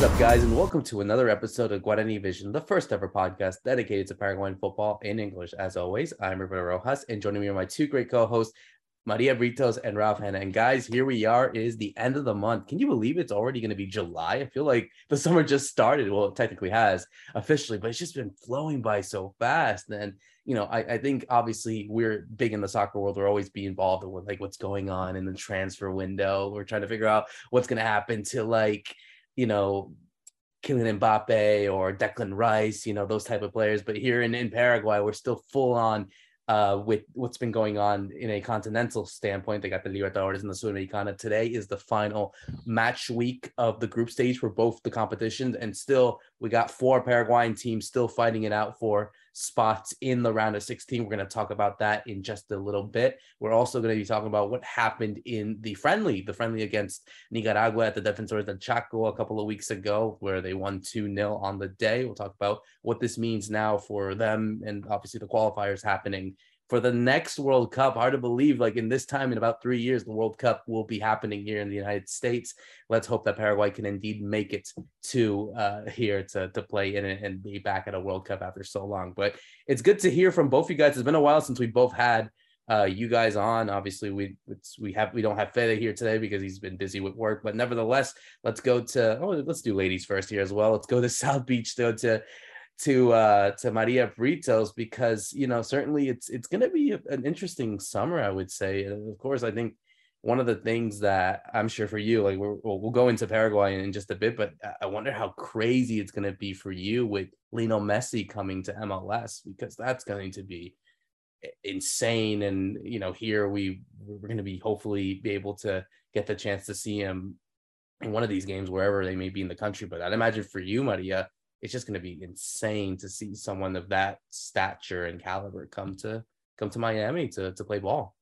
is up, guys, and welcome to another episode of Guarani Vision, the first ever podcast dedicated to Paraguayan football in English. As always, I'm Roberto Rojas, and joining me are my two great co-hosts, Maria Britos and Ralph Hannah. And guys, here we are. Is the end of the month. Can you believe it's already going to be July? I feel like the summer just started. Well, it technically has officially, but it's just been flowing by so fast. And you know, I, I think obviously we're big in the soccer world. We're always be involved with like what's going on in the transfer window. We're trying to figure out what's going to happen to like, you know, Kylian Mbappe or Declan Rice, you know, those type of players. But here in, in Paraguay, we're still full on uh, with what's been going on in a continental standpoint. They got the Libertadores and the Sudamericana. Today is the final match week of the group stage for both the competitions. And still, we got four Paraguayan teams still fighting it out for spots in the round of 16. We're going to talk about that in just a little bit. We're also going to be talking about what happened in the friendly, the friendly against Nicaragua at the Defensores del Chaco a couple of weeks ago, where they won 2 0 on the day. We'll talk about what this means now for them and obviously the qualifiers happening for the next World Cup. Hard to believe, like in this time, in about three years, the World Cup will be happening here in the United States. Let's hope that Paraguay can indeed make it to uh, here to, to play in it and be back at a World Cup after so long. But it's good to hear from both you guys. It's been a while since we both had uh, you guys on. Obviously, we we have we don't have Fede here today because he's been busy with work. But nevertheless, let's go to oh let's do ladies first here as well. Let's go to South Beach though to to uh to Maria Britos because you know certainly it's it's going to be a, an interesting summer I would say. And of course I think one of the things that I'm sure for you like we're, we'll, we'll go into Paraguay in just a bit but I wonder how crazy it's going to be for you with Lionel Messi coming to MLS because that's going to be insane. And you know here we we're going to be hopefully be able to get the chance to see him in one of these games wherever they may be in the country. But I'd imagine for you Maria it's just going to be insane to see someone of that stature and caliber come to come to Miami to to play ball.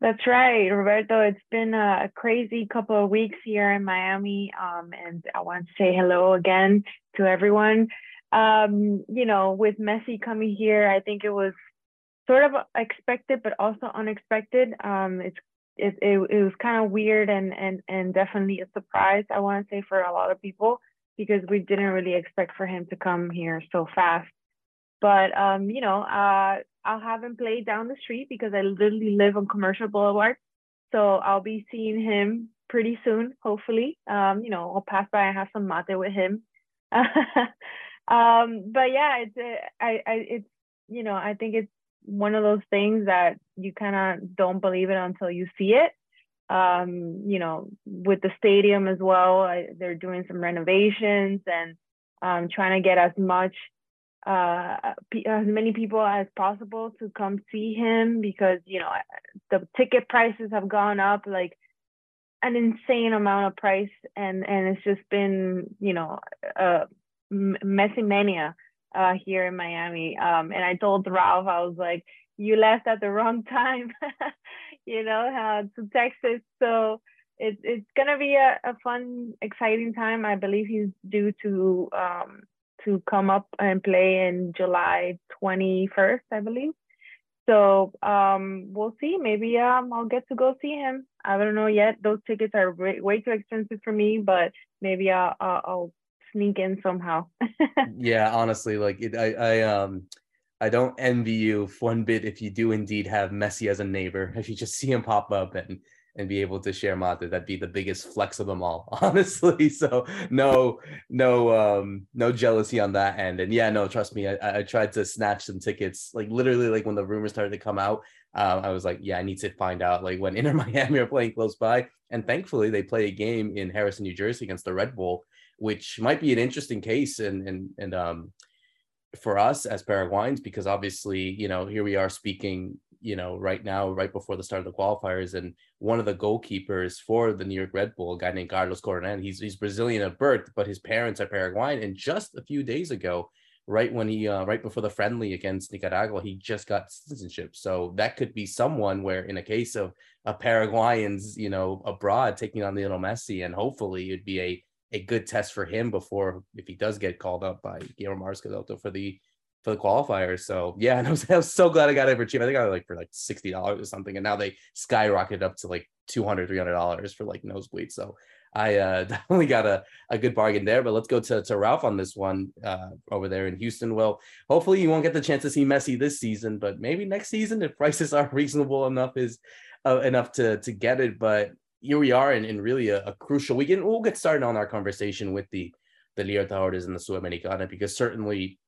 That's right, Roberto. It's been a crazy couple of weeks here in Miami, um, and I want to say hello again to everyone. Um, you know, with Messi coming here, I think it was sort of expected, but also unexpected. Um, it's it, it, it was kind of weird and and and definitely a surprise. I want to say for a lot of people because we didn't really expect for him to come here so fast. But um, you know, uh, I'll have him play down the street because I literally live on Commercial Boulevard, so I'll be seeing him pretty soon, hopefully. Um, you know, I'll pass by and have some mate with him. um, but yeah, it's uh, I, I it's you know I think it's one of those things that you kind of don't believe it until you see it um, you know, with the stadium as well. I, they're doing some renovations and um, trying to get as much, uh, as many people as possible to come see him because you know the ticket prices have gone up like an insane amount of price, and and it's just been you know uh, Messi mania uh, here in Miami. Um, and I told Ralph, I was like, you left at the wrong time. you know, uh, to Texas. So it's it's gonna be a, a fun, exciting time. I believe he's due to um, to come up and play in July 21st, I believe. So um, we'll see. Maybe um, I'll get to go see him. I don't know yet. Those tickets are way, way too expensive for me, but maybe I'll, I'll, I'll sneak in somehow. yeah, honestly, like it, I, I um I don't envy you one bit if you do indeed have Messi as a neighbor. If you just see him pop up and and be able to share mate, that'd be the biggest flex of them all, honestly. So no, no, um, no jealousy on that end. And yeah, no, trust me, I, I tried to snatch some tickets, like literally, like when the rumors started to come out. Um, I was like, yeah, I need to find out like when Inter Miami are playing close by. And thankfully, they play a game in Harrison, New Jersey against the Red Bull, which might be an interesting case. And and and um, for us as Paraguayans, because obviously, you know, here we are speaking, you know, right now, right before the start of the qualifiers, and one of the goalkeepers for the New York Red Bull, a guy named Carlos Coronel, he's he's Brazilian at birth, but his parents are Paraguayan. And just a few days ago, right when he, uh, right before the friendly against Nicaragua, he just got citizenship. So that could be someone where, in a case of a Paraguayans, you know, abroad taking on Lionel Messi, and hopefully it'd be a a good test for him before if he does get called up by Guillermo Barros for the for the qualifiers. So yeah, and I was, I was so glad I got it for cheap. I think I got like for like sixty dollars or something, and now they skyrocketed up to like 200 300 dollars for like nosebleed. So I uh, definitely got a, a good bargain there. But let's go to, to Ralph on this one uh, over there in Houston. Well, hopefully you won't get the chance to see Messi this season, but maybe next season if prices are reasonable enough is uh, enough to to get it. But here we are in, in really a, a crucial weekend. We'll get started on our conversation with the the Libertadores and the Sudamericana because certainly,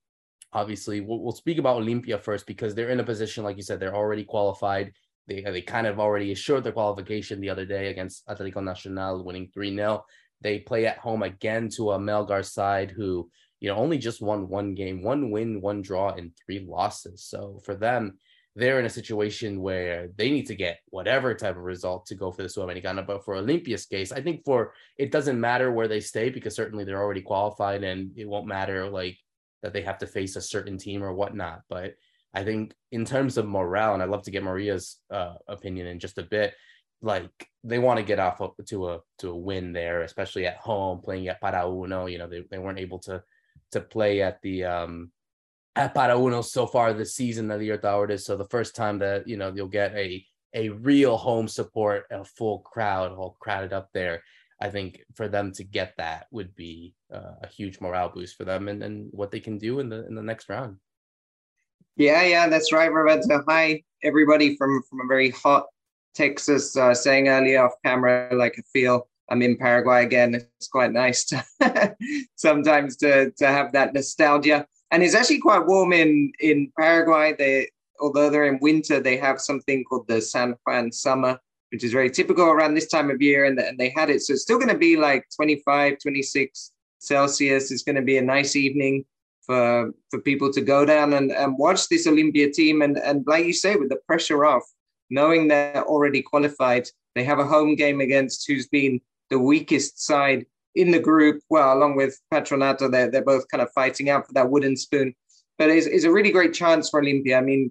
obviously, we'll, we'll speak about Olimpia first because they're in a position, like you said, they're already qualified. They, they kind of already assured their qualification the other day against Atletico Nacional, winning 3 0. They play at home again to a Melgar side who, you know, only just won one game, one win, one draw, and three losses. So for them, they're in a situation where they need to get whatever type of result to go for the Sudamericana. But for Olimpia's case, I think for it doesn't matter where they stay because certainly they're already qualified and it won't matter like that they have to face a certain team or whatnot. But I think in terms of morale, and I'd love to get Maria's uh, opinion in just a bit. Like they want to get off to a to a win there, especially at home, playing at Para Uno. You know, they, they weren't able to to play at the um at Para Uno so far this season, of the Libertadores. So the first time that you know you'll get a a real home support, a full crowd, all crowded up there. I think for them to get that would be uh, a huge morale boost for them, and, and what they can do in the in the next round. Yeah, yeah, that's right, Roberto. Hi, everybody from from a very hot Texas. Uh, saying earlier off camera, like I feel I'm in Paraguay again. It's quite nice to sometimes to to have that nostalgia and it's actually quite warm in in Paraguay. They although they're in winter, they have something called the San Juan summer, which is very typical around this time of year, and, and they had it. So it's still going to be like 25, 26 Celsius. It's going to be a nice evening for for people to go down and, and watch this Olimpia team. And and like you say, with the pressure off, knowing they're already qualified, they have a home game against who's been the weakest side in the group, well, along with Patronato, they're, they're both kind of fighting out for that wooden spoon. But it's, it's a really great chance for Olimpia. I mean,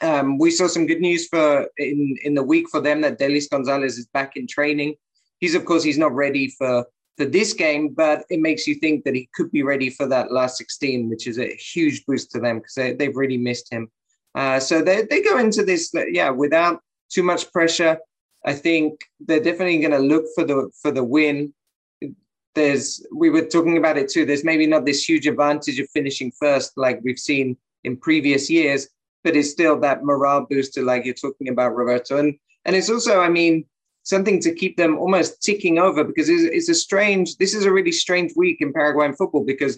um, we saw some good news for in, in the week for them that Derlis Gonzalez is back in training. He's, of course, he's not ready for, for this game, but it makes you think that he could be ready for that last 16, which is a huge boost to them because they, they've really missed him. Uh, so they, they go into this, yeah, without too much pressure. I think they're definitely going to look for the for the win there's we were talking about it too. There's maybe not this huge advantage of finishing first like we've seen in previous years, but it's still that morale booster like you're talking about, Roberto. And and it's also, I mean, something to keep them almost ticking over because it's, it's a strange. This is a really strange week in Paraguayan football because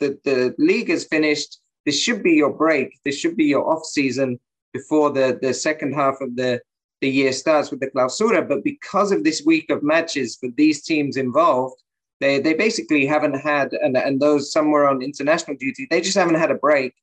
the the league has finished. This should be your break. This should be your off season before the the second half of the the year starts with the clausura. But because of this week of matches for these teams involved, they they basically haven't had and and those somewhere on international duty, they just haven't had a break,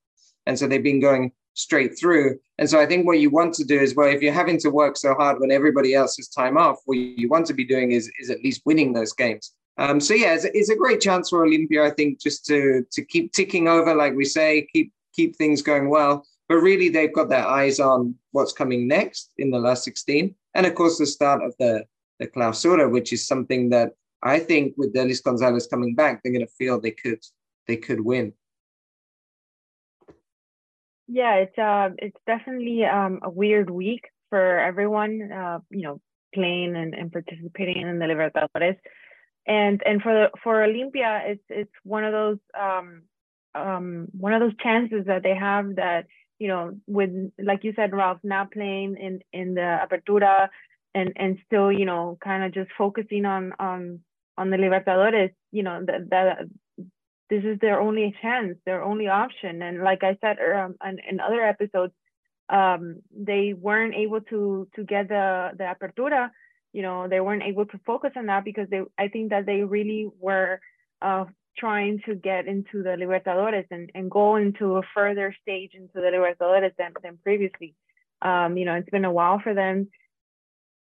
and so they've been going straight through. And so I think what you want to do is well, if you're having to work so hard when everybody else is time off, what you want to be doing is is at least winning those games. Um, so yeah, it's, it's a great chance for Olimpia, I think, just to to keep ticking over, like we say, keep keep things going well. But really, they've got their eyes on what's coming next in the last 16, and of course the start of the the Clausura, which is something that I think with Derlis Gonzalez coming back, they're going to feel they could they could win. Yeah, it's uh, it's definitely um, a weird week for everyone. Uh, you know, playing and, and participating in the Libertadores, and and for the, for Olimpia, it's it's one of those um, um, one of those chances that they have that you know with like you said, Ralph, now playing in in the Apertura and and still you know kind of just focusing on on on the Libertadores, you know, that, that this is their only chance, their only option. And like I said um, in, in other episodes, um, they weren't able to to get the the apertura. You know, they weren't able to focus on that because they, I think that they really were uh, trying to get into the Libertadores and, and go into a further stage into the Libertadores than, than previously. Um, you know, it's been a while for them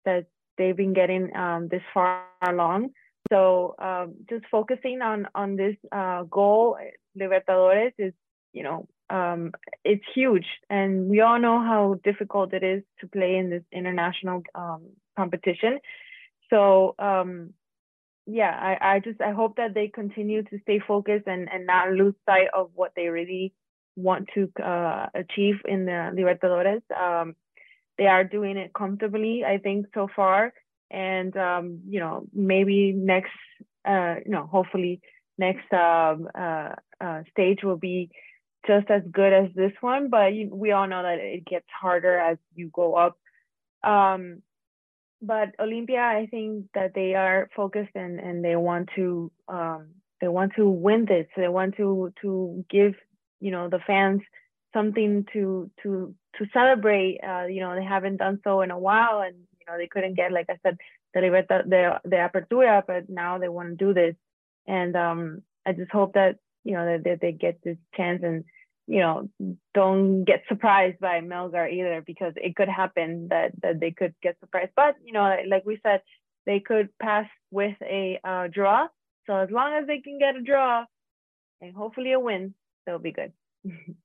that they've been getting um, this far along. So um, just focusing on on this uh, goal, Libertadores is, you know, um, it's huge, and we all know how difficult it is to play in this international um, competition. So um, yeah, I, I just I hope that they continue to stay focused and and not lose sight of what they really want to uh, achieve in the Libertadores. Um, they are doing it comfortably, I think, so far. And um, you know maybe next uh, you know hopefully next um, uh, uh, stage will be just as good as this one but we all know that it gets harder as you go up. Um, but olimpia i think that they are focused and, and they want to um, they want to win this. They want to to give you know the fans something to to to celebrate uh, you know they haven't done so in a while and you know they couldn't get like i said the libertad the the apertura but now they want to do this. And um i just hope that you know that, that they get this chance and you know don't get surprised by melgar either because it could happen that that they could get surprised. But you know like we said they could pass with a uh, draw. So as long as they can get a draw and hopefully a win they'll be good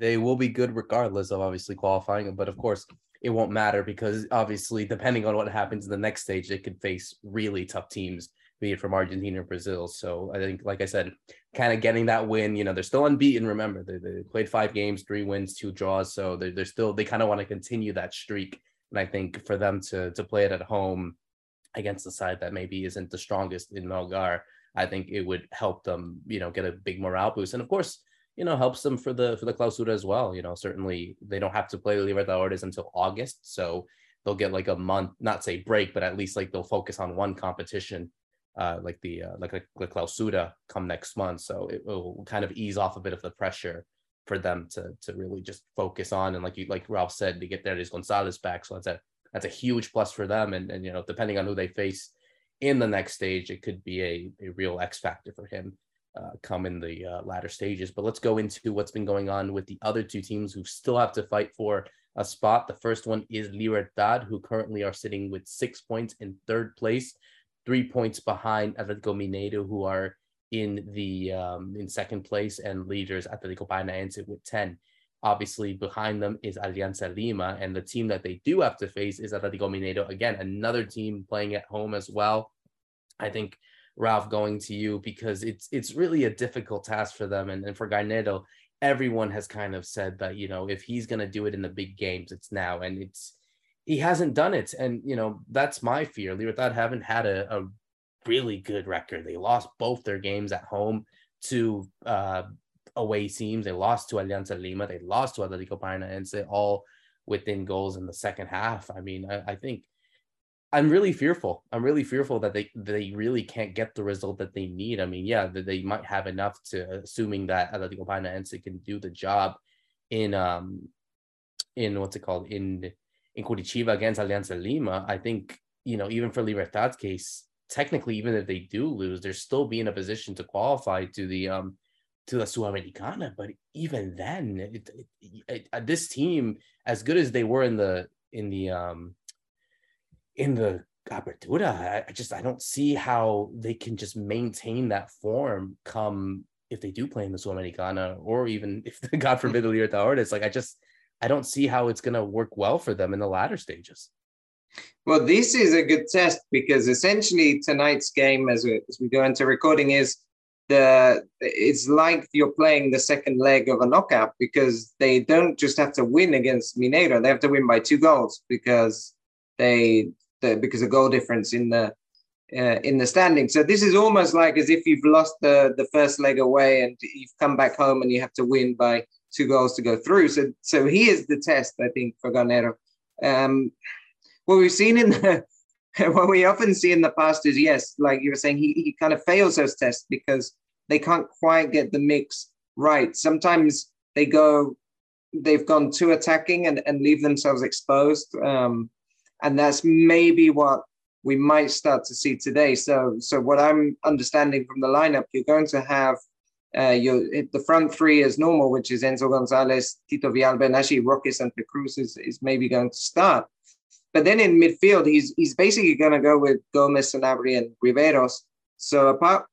they will be good regardless of obviously qualifying but of course it won't matter because obviously, depending on what happens in the next stage, they could face really tough teams, be it from Argentina or Brazil. So I think, like I said, kind of getting that win. You know, they're still unbeaten. Remember, they, they played five games, three wins, two draws. So they're, they're still they kind of want to continue that streak. And I think for them to to play it at home against the side that maybe isn't the strongest in Melgar, I think it would help them, you know, get a big morale boost. And of course, you know helps them for the for the clausura as well you know certainly they don't have to play the libertadores until august so they'll get like a month not say break but at least like they'll focus on one competition uh like the uh, like the clausura come next month so it will kind of ease off a bit of the pressure for them to to really just focus on and like you like ralph said to get Derlis gonzalez back so that's a that's a huge plus for them and and you know depending on who they face in the next stage it could be a, a real x factor for him uh, come in the uh, latter stages. But let's go into what's been going on with the other two teams who still have to fight for a spot. The first one is Libertad, who currently are sitting with six points in third place, three points behind Atletico Mineiro, who are in the um, in second place, and leaders Atletico Paranaense with ten. Obviously, behind them is Alianza Lima, and the team that they do have to face is Atletico Mineiro. Again, another team playing at home as well. I think Ralph, going to you because it's it's really a difficult task for them. And, and for Garnero, everyone has kind of said that, you know, if he's gonna do it in the big games, it's now. And it's he hasn't done it. And you know, that's my fear. Libertad haven't had a, a really good record. They lost both their games at home to uh away teams. They lost to Alianza Lima, they lost to Atletico Paranaense, all within goals in the second half. I mean, I, I think I'm really fearful. I'm really fearful that they they really can't get the result that they need. I mean, yeah, that they might have enough to assuming that Atletico Paranaense can do the job in um in what's it called in in Curitiba against Alianza Lima. I think you know even for Libertad's case, technically, even if they do lose, they're still be in a position to qualify to the um to the Sudamericana. But even then, it, it, it, this team, as good as they were in the in the um in the Apertura, I just I don't see how they can just maintain that form come if they do play in the Sudamericana or even if God hmm. forbid the Libertadores. Like I just I don't see how it's gonna work well for them in the latter stages. Well, this is a good test because essentially tonight's game, as we, as we go into recording, is the it's like you're playing the second leg of a knockout because they don't just have to win against Mineiro; they have to win by two goals because they the, because of goal difference in the uh, in the standing. So this is almost like as if you've lost the the first leg away and you've come back home and you have to win by two goals to go through. So so here's the test I think for Garnero. Um, what we've seen in the what we often see in the past is yes, like you were saying, he, he kind of fails those tests because they can't quite get the mix right. Sometimes they go, they've gone too attacking and, and leave themselves exposed. Um, and that's maybe what we might start to see today. So, so what I'm understanding from the lineup, you're going to have uh, your the front three as normal, which is Enzo Gonzalez, Tito Villalba, and actually Roque Santa Cruz is, is maybe going to start. But then in midfield, he's he's basically going to go with Gomez, Sanabria, and Riveros. So apart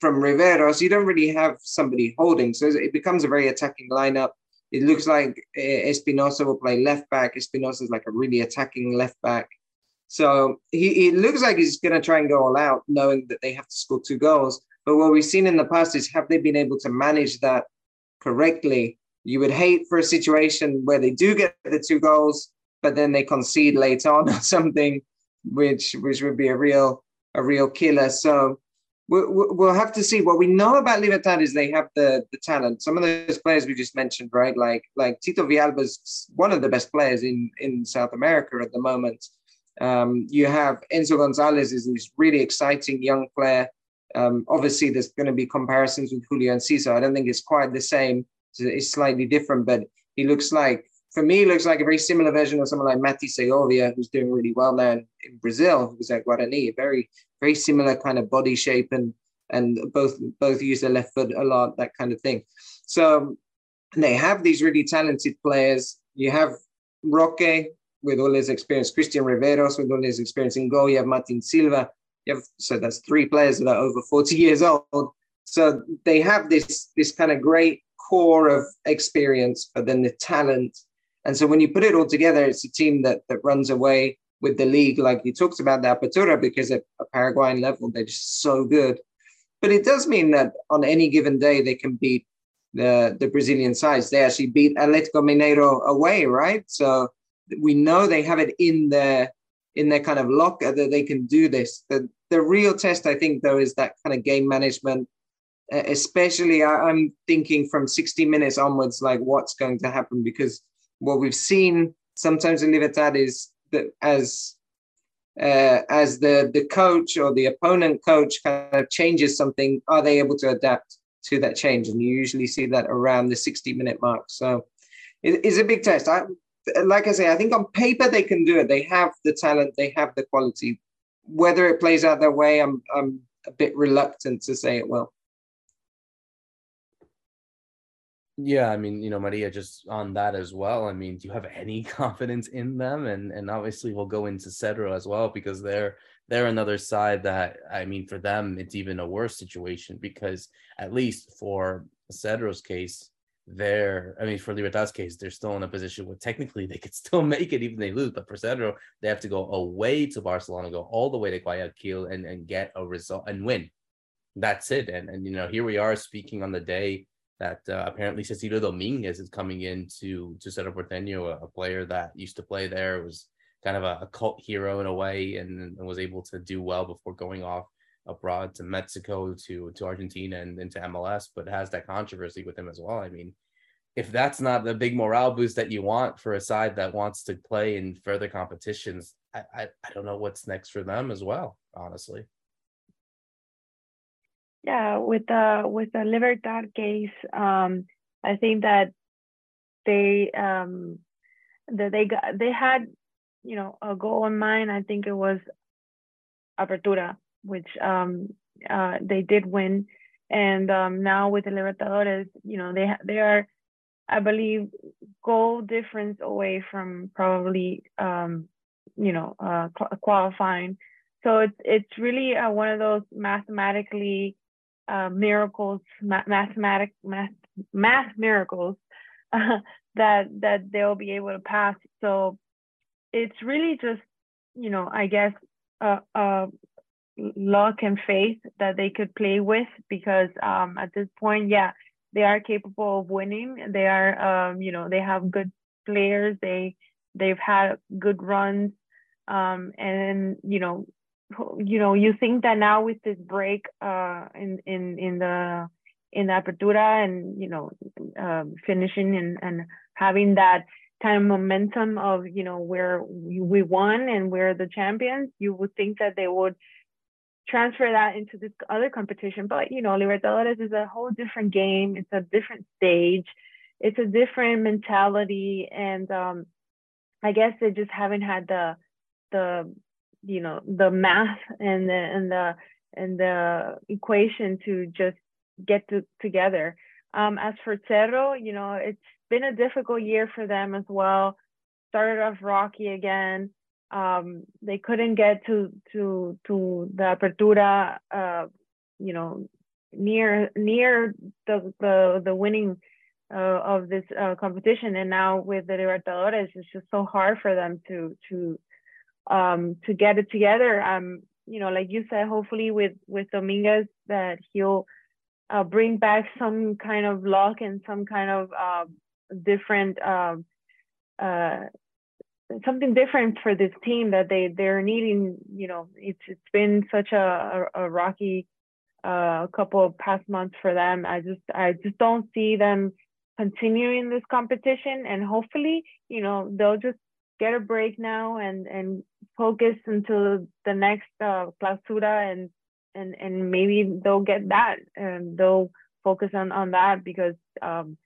from Riveros, you don't really have somebody holding. So it becomes a very attacking lineup. It looks like eh, Espinosa will play left back. Espinosa is like a really attacking left back. So he, it looks like he's going to try and go all out, knowing that they have to score two goals. But what we've seen in the past is have they been able to manage that correctly? You would hate for a situation where they do get the two goals, but then they concede late on or something. which which would be a real a real killer. So we'll, we'll have to see. What we know about Libertad is they have the the talent. Some of those players we just mentioned, right? Like like Tito Villalba's one of the best players in in South America at the moment. Um, you have Enzo Gonzalez is this really exciting young player. Um, obviously, there's going to be comparisons with Julio Enciso. I don't think it's quite the same. It's slightly different, but he looks like, for me, looks like a very similar version of someone like Mati Segovia, who's doing really well now in, Brazil, who's at Guarani. Very, very similar kind of body shape and and both both use their left foot a lot, that kind of thing. So they have these really talented players. You have Roque, with all his experience, Christian Riveros with all his experience in goal. You have Martin Silva. You have so that's three players that are over 40 years old. So they have this this kind of great core of experience, but then the talent. And so when you put it all together, it's a team that that runs away with the league, like you talked about the Apertura, because at a Paraguayan level, they're just so good. But it does mean that on any given day, they can beat the, the Brazilian sides. They actually beat Atletico Mineiro away, right? So we know they have it in their in their kind of locker that they can do this. The the real test, I think, though, is that kind of game management. Especially, I'm thinking from 60 minutes onwards, like what's going to happen because what we've seen sometimes in Libertad is that as uh, as the the coach or the opponent coach kind of changes something, are they able to adapt to that change? And you usually see that around the 60 minute mark. So it, it's a big test. I, like I say, I think on paper they can do it. They have the talent, they have the quality. Whether it plays out their way, I'm I'm a bit reluctant to say it will. Yeah, I mean, you know, Maria, just on that as well. I mean, do you have any confidence in them? And and obviously we'll go into Cerro as well because they're they're another side that I mean, for them it's even a worse situation because at least for Cerro's case, they're I mean for Libertad's case, they're still in a position where technically they could still make it even they lose. But for Cerro, they have to go away to Barcelona, go all the way to Guayaquil and, and get a result and win. That's it. And and you know, here we are speaking on the day that uh, apparently Cecilio Dominguez is coming in to to Cerro Porteño, a, a player that used to play there, was kind of a, a cult hero in a way, and, and was able to do well before going off abroad to Mexico, to to Argentina, and into MLS, but has that controversy with him as well. I mean, if that's not the big morale boost that you want for a side that wants to play in further competitions, I I, I don't know what's next for them as well, honestly. Yeah, with the with the Libertad case, um, I think that they um that they got they had you know a goal in mind. I think it was Apertura which um, uh, they did win. And um, now with the Libertadores, you know, they they are, I believe, goal difference away from probably, um, you know, uh, qualifying. So it's it's really uh, one of those mathematically uh, miracles, ma- mathematic math math miracles that that they'll be able to pass. So it's really just, you know, I guess uh, uh, luck and faith that they could play with because um, at this point, yeah, they are capable of winning. They are, um, you know, they have good players. They they've had good runs, um, and you know, you know, you think that now with this break uh, in in in the in the apertura and you know um, finishing and and having that kind of momentum of you know where we won and we're the champions you would think that they would transfer that into this other competition. But you know, Libertadores is a whole different game. It's a different stage. It's a different mentality, and um, I guess they just haven't had the the you know the math and the and the and the equation to just get to, together. Um, as for Cerro, you know, it's been a difficult year for them as well. Started off rocky again um, they couldn't get to to to the apertura uh, you know near near the the, the winning uh, of this uh, competition and now with the libertadores it's just so hard for them to to um, to get it together um you know like you said hopefully with with dominguez that he'll uh, bring back some kind of luck and some kind of uh, different um, uh, something different for this team that they they're needing. You know, it's it's been such a a, a rocky uh, couple of past months for them. I just I just don't see them continuing this competition, and hopefully, you know, they'll just get a break now and and focus until the next uh, clausura and and and maybe they'll get that and they'll focus on on that because um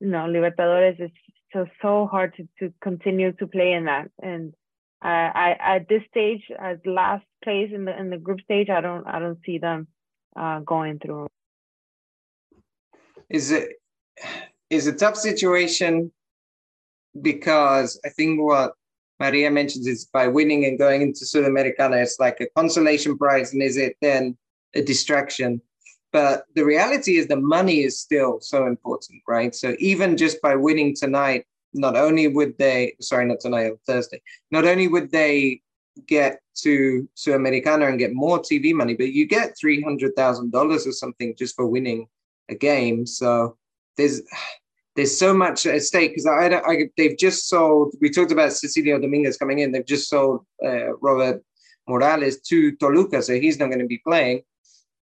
you know Libertadores is so so hard to to continue to play in that and I, at this stage as last place in the in the group stage I don't I don't see them uh, going through. Is it is a tough situation because I think what Maria mentions is by winning and going into Sudamericana, it's like a consolation prize, and is it then a distraction? But the reality is the money is still so important, right? So even just by winning tonight, not only would they, sorry, not tonight, on Thursday, not only would they get to Sudamericana and get more TV money, but you get $300,000 or something just for winning a game. So there's, there's so much at stake because I, I, they've just sold. We talked about Cecilio Dominguez coming in. They've just sold uh, Robert Morales to Toluca, so he's not going to be playing.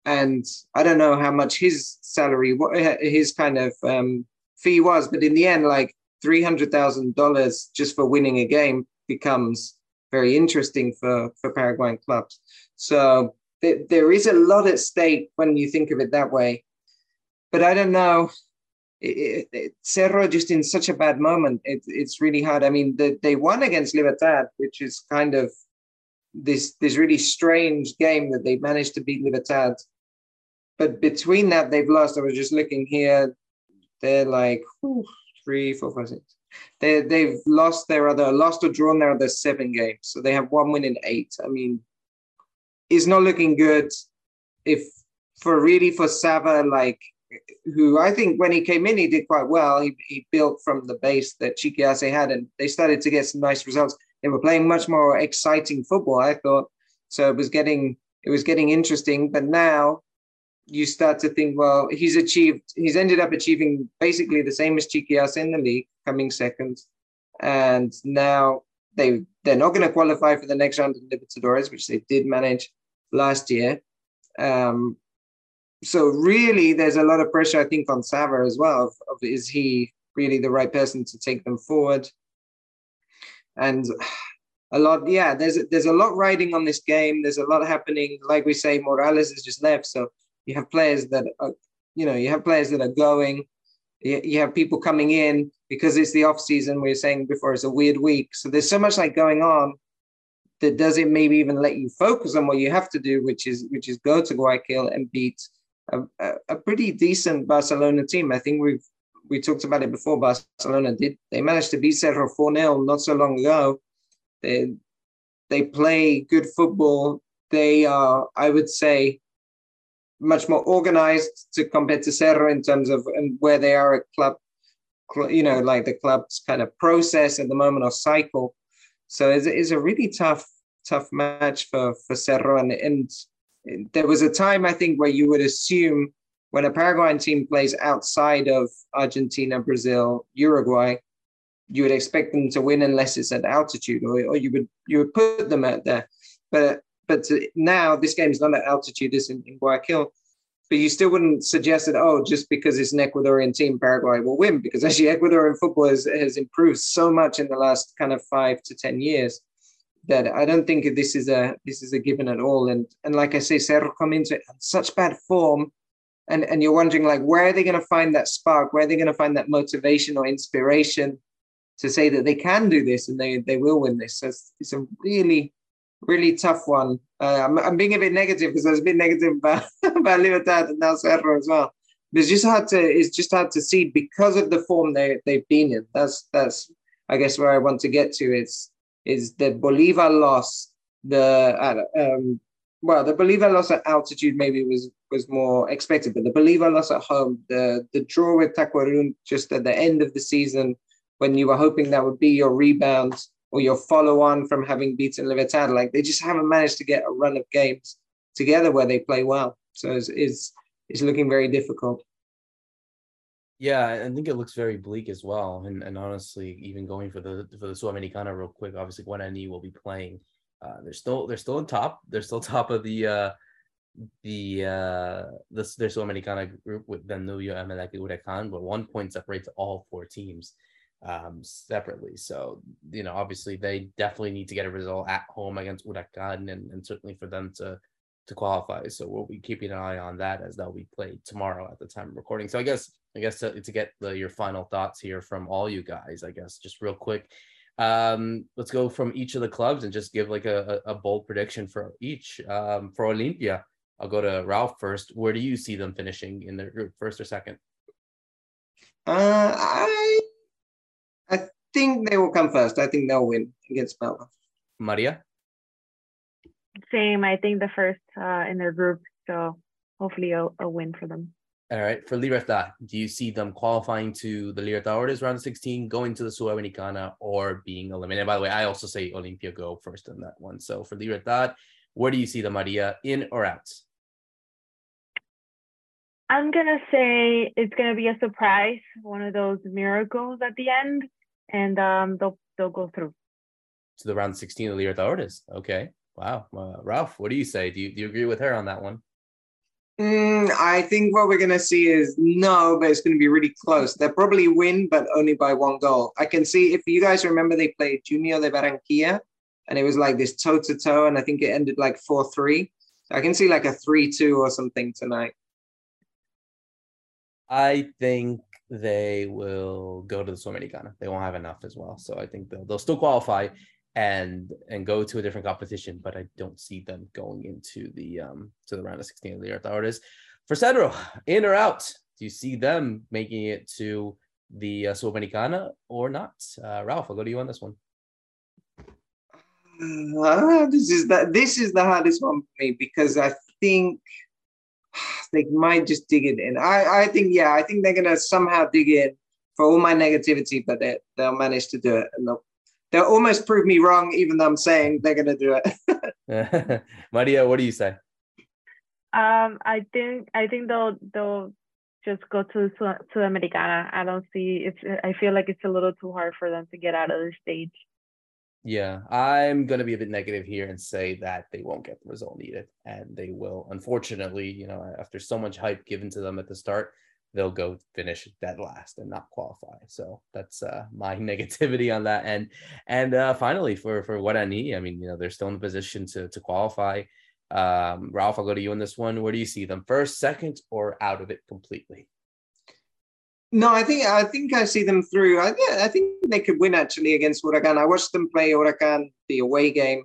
And I don't know how much his salary, what his kind of um, fee was, but in the end, like three hundred thousand dollars just for winning a game becomes very interesting for for Paraguayan clubs. So th- there is a lot at stake when you think of it that way. But I don't know it, it, Cerro just in such a bad moment. It, it's really hard. I mean, the, they won against Libertad, which is kind of this this really strange game that they managed to beat Libertad. But between that, they've lost. I was just looking here. They're like whew, three, four, five, six. They they've lost their other lost or drawn their other seven games. So they have one win in eight. I mean, it's not looking good. If for really for Sava, like who I think when he came in, he did quite well. He, he built from the base that Chiqui Arce had, and they started to get some nice results. They were playing much more exciting football, I thought. So it was getting it was getting interesting. But now you start to think, well, he's achieved, he's ended up achieving basically the same as Chiqui Arce in the league, coming second, and now they they're not going to qualify for the next round of Libertadores, which they did manage last year. Um, so really, there's a lot of pressure, I think, on Sava as well. Of, of, is he really the right person to take them forward? And a lot, yeah. There's there's a lot riding on this game. There's a lot happening. Like we say, Morales has just left, so you have players that are, you know, you have players that are going. You, you have people coming in because it's the off season. We were saying before it's a weird week, so there's so much like going on that doesn't maybe even let you focus on what you have to do, which is which is go to Guayaquil and beat a, a, pretty decent Barcelona team. I think we've we talked about it before. Barcelona did they managed to beat Cerro 4 0 not so long ago. They they play good football. They are, I would say, much more organized to compare to Cerro in terms of and where they are at club, you know, like the club's kind of process at the moment or cycle. So it's, it's a really tough, tough match for for Cerro and and there was a time I think where you would assume when a Paraguayan team plays outside of Argentina, Brazil, Uruguay, you would expect them to win unless it's at altitude, or, or you would you would put them out there. But but now this game is not at altitude; it's in, in Guayaquil. But you still wouldn't suggest that oh, just because it's an Ecuadorian team, Paraguay will win because actually Ecuadorian football has, has improved so much in the last kind of five to ten years that I don't think this is a this is a given at all. And and like I say, Cerro come into such bad form, and and you're wondering like where are they going to find that spark? Where are they going to find that motivation or inspiration to say that they can do this and they they will win this? So it's, it's a really really tough one. Uh, I'm, I'm being a bit negative because I was a bit negative about about Libertad and now Cerro as well. But it's just hard to it's just hard to see because of the form they they've been in. That's that's I guess where I want to get to. It's is the Bolivar loss. The uh, um, well, the Bolivar loss at altitude maybe was was more expected, but the Bolivar loss at home, the the draw with Tacuarembó just at the end of the season, when you were hoping that would be your rebound or your follow on from having beaten Libertad, like they just haven't managed to get a run of games together where they play well. So it's it's, it's looking very difficult. Yeah, I think it looks very bleak as well. And and honestly, even going for the for the Sudamericana real quick, obviously Guarani will be playing. Uh, they're still they're still on top. They're still top of the uh the uh the their Sudamericana group with Danubio, Emelec, Huracan, but one point separates all four teams um separately. So, you know, obviously they definitely need to get a result at home against Huracan and, and certainly for them to to qualify. So we'll be keeping an eye on that as that'll be played tomorrow at the time of recording. So I guess I guess to, to get the, your final thoughts here from all you guys, I guess just real quick. Um, let's go from each of the clubs and just give like a, a bold prediction for each. Um, for Olimpia, I'll go to Ralph first. Where do you see them finishing in their group, first or second? Uh, I I think they will come first. I think they'll win against Melgar. Maria? Same. I think the first uh, in their group. So hopefully a, a win for them. All right. For Libertad, do you see them qualifying to the Libertadores round of 16, going to the Sudamericana, or being eliminated? By the way, I also say Olimpia go first in that one. So for Libertad, where do you see the Maria in or out? I'm gonna say it's gonna be a surprise, one of those miracles at the end, and um, they'll they'll go through to the round 16 of the Libertadores. Okay, wow, uh, Ralph, what do you say? Do you do you agree with her on that one? Mm, I think what we're gonna see is no, but it's gonna be really close. They'll probably win, but only by one goal. I can see if you guys remember, they played Junior de Barranquilla, and it was like this toe to toe, and I think it ended like four three. I can see like a three two or something tonight. I think they will go to the Sudamericana. They won't have enough as well. So I think they'll, they'll still qualify and and go to a different competition, but I don't see them going into the um to the round of 16 of the Libertadores. For Cerro, in or out? Do you see them making it to the uh, Sudamericana or not? Uh, Ralph, I'll go to you on this one. Uh, this is the this is the hardest one for me because I think they might just dig it in. I, I think, yeah, I think they're gonna somehow dig in for all my negativity, but they, they'll manage to do it, and they'll they'll almost prove me wrong, even though I'm saying they're gonna do it. Maria, what do you say? Um, I think I think they'll they'll just go to Sudamericana. I don't see it's. I feel like it's a little too hard for them to get out of the stage. Yeah, I'm going to be a bit negative here and say that they won't get the result needed. And they will, unfortunately, you know, after so much hype given to them at the start, they'll go finish dead last and not qualify. So that's uh, my negativity on that end. And uh, finally, for for Guarani, I need, I mean, you know, they're still in the position to to qualify. Um, Ralph, I'll go to you on this one. Where do you see them first, second, or out of it completely? No, I think I think I see them through. I, yeah, I think they could win actually against Huracan. I watched them play Huracan the away game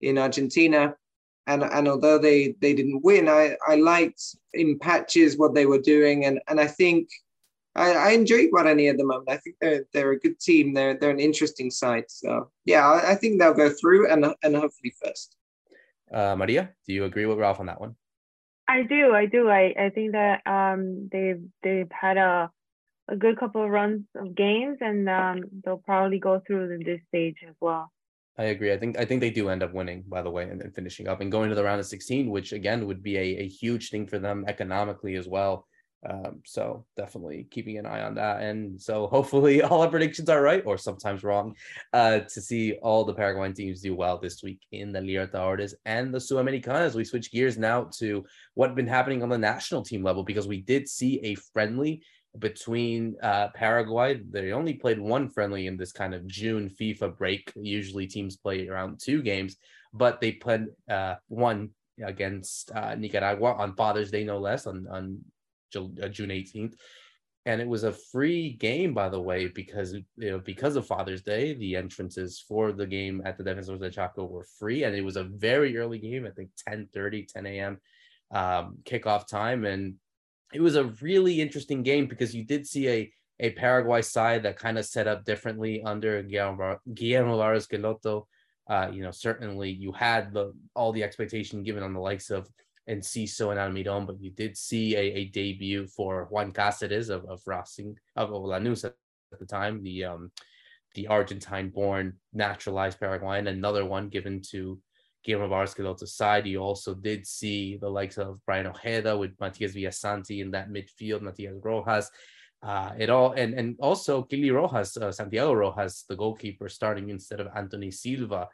in Argentina, and and although they they didn't win, I I liked in patches what they were doing, and and I think I, I enjoy Guarani at the moment. I think they're they're a good team. They're they're an interesting side. So yeah, I, I think they'll go through and and hopefully first. Uh, Maria, do you agree with Ralph on that one? I do, I do. I, I think that um they've they've had a a good couple of runs of games, and um, they'll probably go through in this stage as well. I agree. I think I think they do end up winning, by the way, and then finishing up and going to the round of 16, which again would be a, a huge thing for them economically as well. Um, so definitely keeping an eye on that. And so hopefully all our predictions are right or sometimes wrong uh, to see all the Paraguayan teams do well this week in the Libertadores and the Sudamericana as we switch gears now to what's been happening on the national team level because we did see a friendly between uh, Paraguay. They only played one friendly in this kind of June FIFA break. Usually teams play around two games, but they played uh, one against uh, Nicaragua on Father's Day, no less, on, on uh, June 18th. And it was a free game, by the way, because you know because of Father's Day, the entrances for the game at the Defensores del Chaco were free, and it was a very early game. I think 10 30, 10 a.m. Um, kickoff time, and it was a really interesting game because you did see a a Paraguay side that kind of set up differently under Guillermo, Guillermo Schelotto. Uh, you know, certainly you had the all the expectation given on the likes of Enciso and Almiron, but you did see a, a debut for Juan Cáceres of, of Racing of Lanús at the time, the um the Argentine-born naturalized Paraguayan, another one given to Guillermo Barros Schelotto's side, you also did see the likes of Brian Ojeda with Matias Villasanti in that midfield, Matias Rojas. uh, it all and and also Kili Rojas, uh, Santiago Rojas, the goalkeeper, starting instead of Anthony Silva,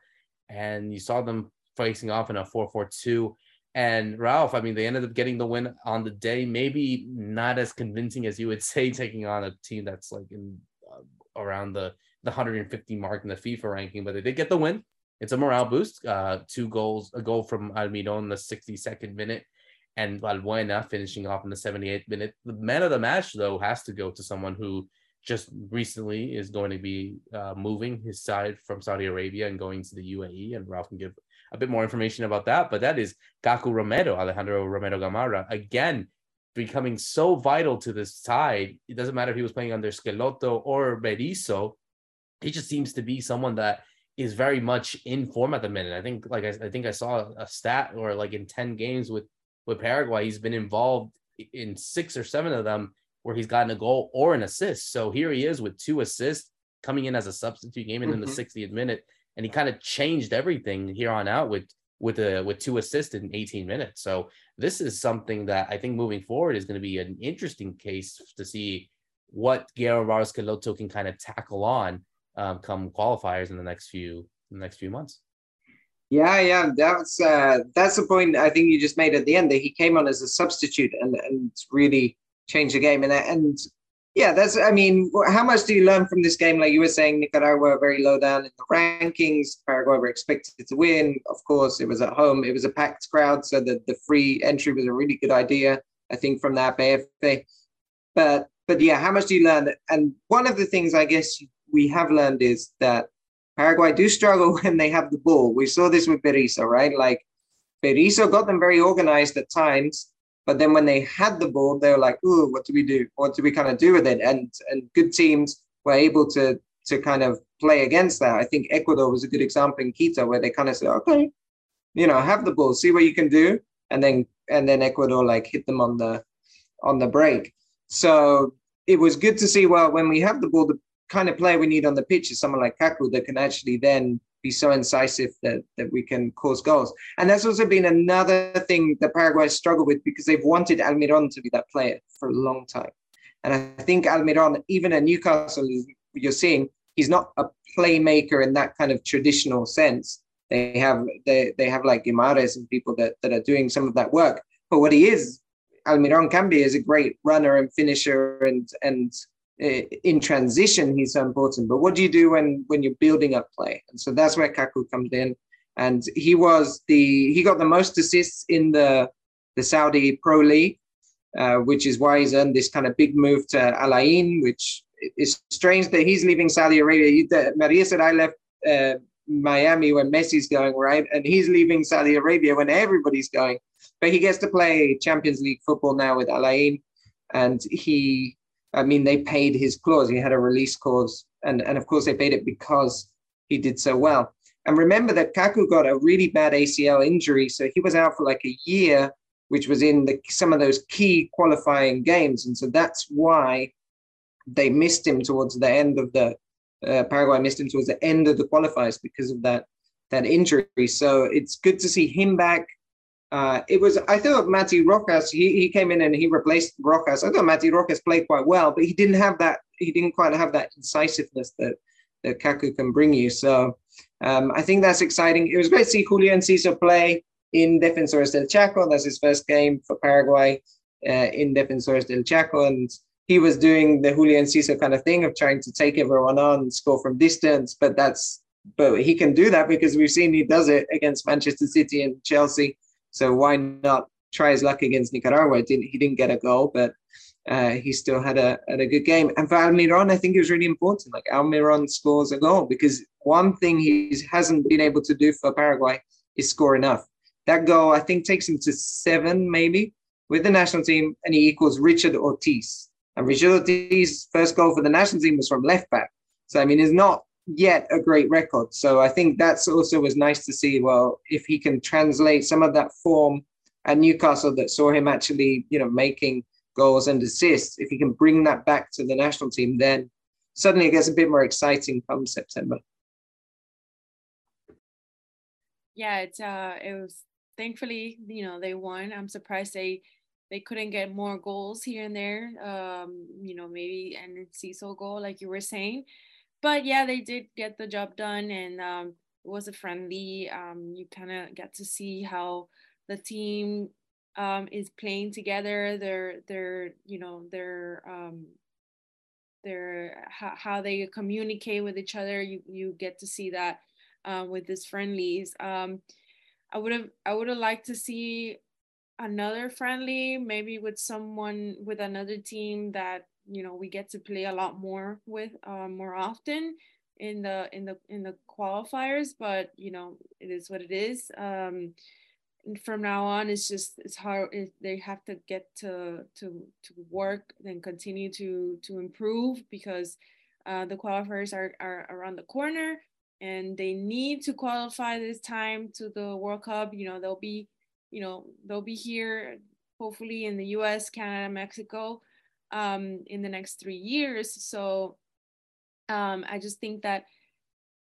and you saw them facing off in a 4-4-2. And Ralph, I mean, they ended up getting the win on the day. Maybe not as convincing as you would say, taking on a team that's like in uh, around the the 150 mark in the FIFA ranking, but they did get the win. It's a morale boost. Uh, two goals, a goal from Almiron in the 62nd minute, and Valbuena finishing off in the 78th minute. The man of the match, though, has to go to someone who just recently is going to be uh, moving his side from Saudi Arabia and going to the UAE. And Ralph can give a bit more information about that. But that is Kaku Romero, Alejandro Romero Gamarra, again becoming so vital to this side. It doesn't matter if he was playing under Schelotto or Berizzo. He just seems to be someone that is very much in form at the minute. I think, like I, I think I saw a stat or like in ten games with with Paraguay, he's been involved in six or seven of them where he's gotten a goal or an assist. So here he is with two assists coming in as a substitute, game in, mm-hmm. in the 60th minute, and he kind of changed everything here on out with with a with two assists in 18 minutes. So this is something that I think moving forward is going to be an interesting case to see what Guillermo Barros can kind of tackle on um, come qualifiers in the next few the next few months. Yeah, yeah, that's uh, that's the point I think you just made at the end that he came on as a substitute and and really changed the game and and yeah, that's I mean, how much do you learn from this game? Like you were saying, Nicaragua very low down in the rankings. Paraguay were expected to win. Of course, it was at home. It was a packed crowd, so the the free entry was a really good idea. I think from that BFA. But but yeah, how much do you learn? And one of the things I guess we have learned is that Paraguay do struggle when they have the ball. We saw this with Berizzo, right? Like Berizzo got them very organized at times, but then when they had the ball, they were like, "Ooh, what do we do? What do we kind of do with it?" And and good teams were able to to kind of play against that. I think Ecuador was a good example in Quito, where they kind of said, "Okay, you know, have the ball, see what you can do," and then and then Ecuador like hit them on the on the break. So it was good to see. Well, when we have the ball, the kind of player we need on the pitch is someone like Kaku that can actually then be so incisive that, that we can cause goals. And that's also been another thing that Paraguay struggled with because they've wanted Almiron to be that player for a long time. And I think Almiron, even at Newcastle, you're seeing he's not a playmaker in that kind of traditional sense. They have they, they have like Guimarães and people that, that are doing some of that work. But what he is, Almiron can be, is a great runner and finisher and and in transition he's so important but what do you do when when you're building up play and so that's where kaku comes in and he was the he got the most assists in the the saudi pro league uh, which is why he's earned this kind of big move to Al Ain, which is strange that he's leaving Saudi Arabia. Maria said I left uh, Miami when Messi's going, right? And he's leaving Saudi Arabia when everybody's going. But he gets to play Champions League football now with Al Ain, and he I mean, they paid his clause. He had a release clause, and and of course they paid it because he did so well. And remember that Kaku got a really bad ACL injury, so he was out for like a year, which was in the, some of those key qualifying games, and so that's why they missed him towards the end of the uh, Paraguay missed him towards the end of the qualifiers because of that that injury. So it's good to see him back. Uh, it was, I thought Matty Rojas, he, he came in and he replaced Rojas. I thought Matty Rojas played quite well, but he didn't have that, he didn't quite have that incisiveness that, that Kaku can bring you. So um, I think that's exciting. It was great to see Julio Enciso play in Defensores del Chaco. That's his first game for Paraguay uh, in Defensores del Chaco. And he was doing the Julio Enciso kind of thing of trying to take everyone on and score from distance. But that's, but he can do that because we've seen he does it against Manchester City and Chelsea so why not try his luck against Nicaragua? Didn't, he didn't get a goal, but uh, he still had a, had a good game. And for Almiron, I think it was really important. Like Almiron scores a goal because one thing he hasn't been able to do for Paraguay is score enough. That goal, I think, takes him to seven maybe with the national team, and he equals Richard Ortiz. And Richard Ortiz's first goal for the national team was from left back. So I mean, it's not yet a great record. So I think that's also was nice to see. Well, if he can translate some of that form at Newcastle that saw him actually, you know, making goals and assists, if he can bring that back to the national team, then suddenly it gets a bit more exciting come September. Yeah, it's uh, it was thankfully you know they won. I'm surprised they they couldn't get more goals here and there. Um, you know, maybe and Enciso goal, like you were saying. But yeah, they did get the job done, and um, it was a friendly. Um, you kind of get to see how the team um, is playing together. They're they're you know they're um, they're how, how they communicate with each other. You you get to see that uh, with these friendlies. Um, I would have I would have liked to see another friendly, maybe with someone with another team that you know we get to play a lot more with uh, more often in the in the in the qualifiers. But you know it is what it is. Um, from now on it's just it's hard it, they have to get to to to work and continue to to improve because uh, the qualifiers are, are around the corner and they need to qualify this time to the world cup you know they'll be you know they'll be here hopefully in the us canada mexico um, in the next three years. So um, i just think that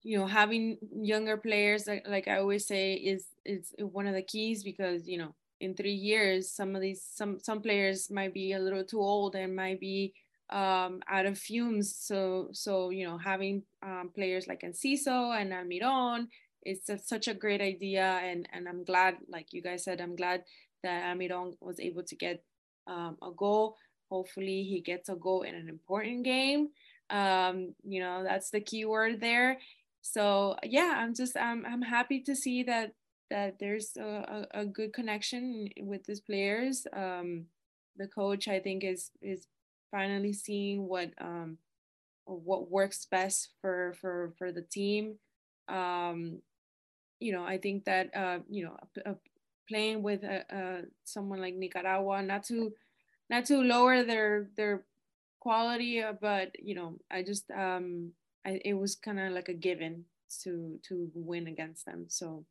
you know having younger players like, i always say is is one of the keys because you know in three years some of these some some players might be a little too old and might be um, out of fumes. So so you know having um, players like Enciso and Almiron is such a great idea. And and i'm glad like you guys said i'm glad that Almiron was able to get um, a goal hopefully he gets a goal in an important game. Um, you know that's the key word there. So yeah i'm just i'm, I'm happy to see that that there's a, a, a good connection with these players. Um, the coach i think is is finally seeing what um, what works best for for for the team. Um, you know i think that uh, you know uh, playing with uh, someone like nicaragua not to not to lower their their quality uh, but you know i just um I, it was kind of like a given to to win against them. So,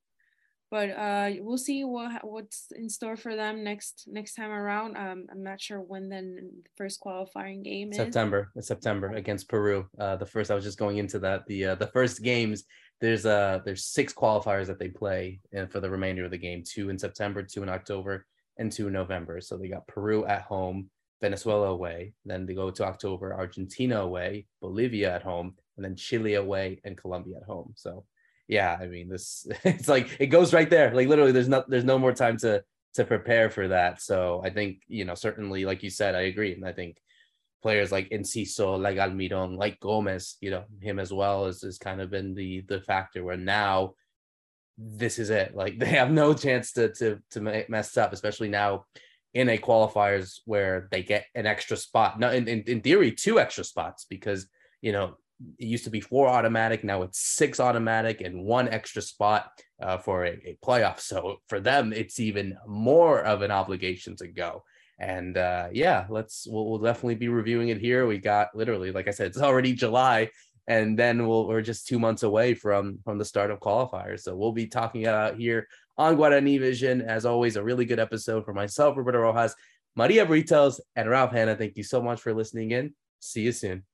but uh, we'll see what what's in store for them next next time around. Um, I'm not sure when the first qualifying game September. is. September against Peru. Uh, the first I was just going into that. The uh, the first games there's uh there's six qualifiers that they play and uh, for the remainder of the game. Two in September, two in October, and two in November. So they got Peru at home. Venezuela away. Then they go to October, Argentina away, Bolivia at home, and then Chile away and Colombia at home. So yeah, I mean this it's like it goes right there. Like literally there's not there's no more time to to prepare for that. So I think, you know, certainly like you said, I agree. And I think players like Enciso, like Almiron, like Gomez, you know, him as well has, has kind of been the the factor where now this is it. Like they have no chance to to to mess up, especially now in a qualifiers where they get an extra spot. Now, in, in, in theory, two extra spots because you know it used to be four automatic, now it's six automatic and one extra spot uh, for a, a, playoff. So for them, it's even more of an obligation to go. And uh, yeah, let's we'll, we'll definitely be reviewing it here. We got literally, like I said, it's already July, and then we'll, we're just two months away from from the start of qualifiers. So we'll be talking about here on Guarani Vision. As always, a really good episode for myself, Roberto Rojas, Maria Britos, and Ralph Hannah. Thank you so much for listening in. See you soon.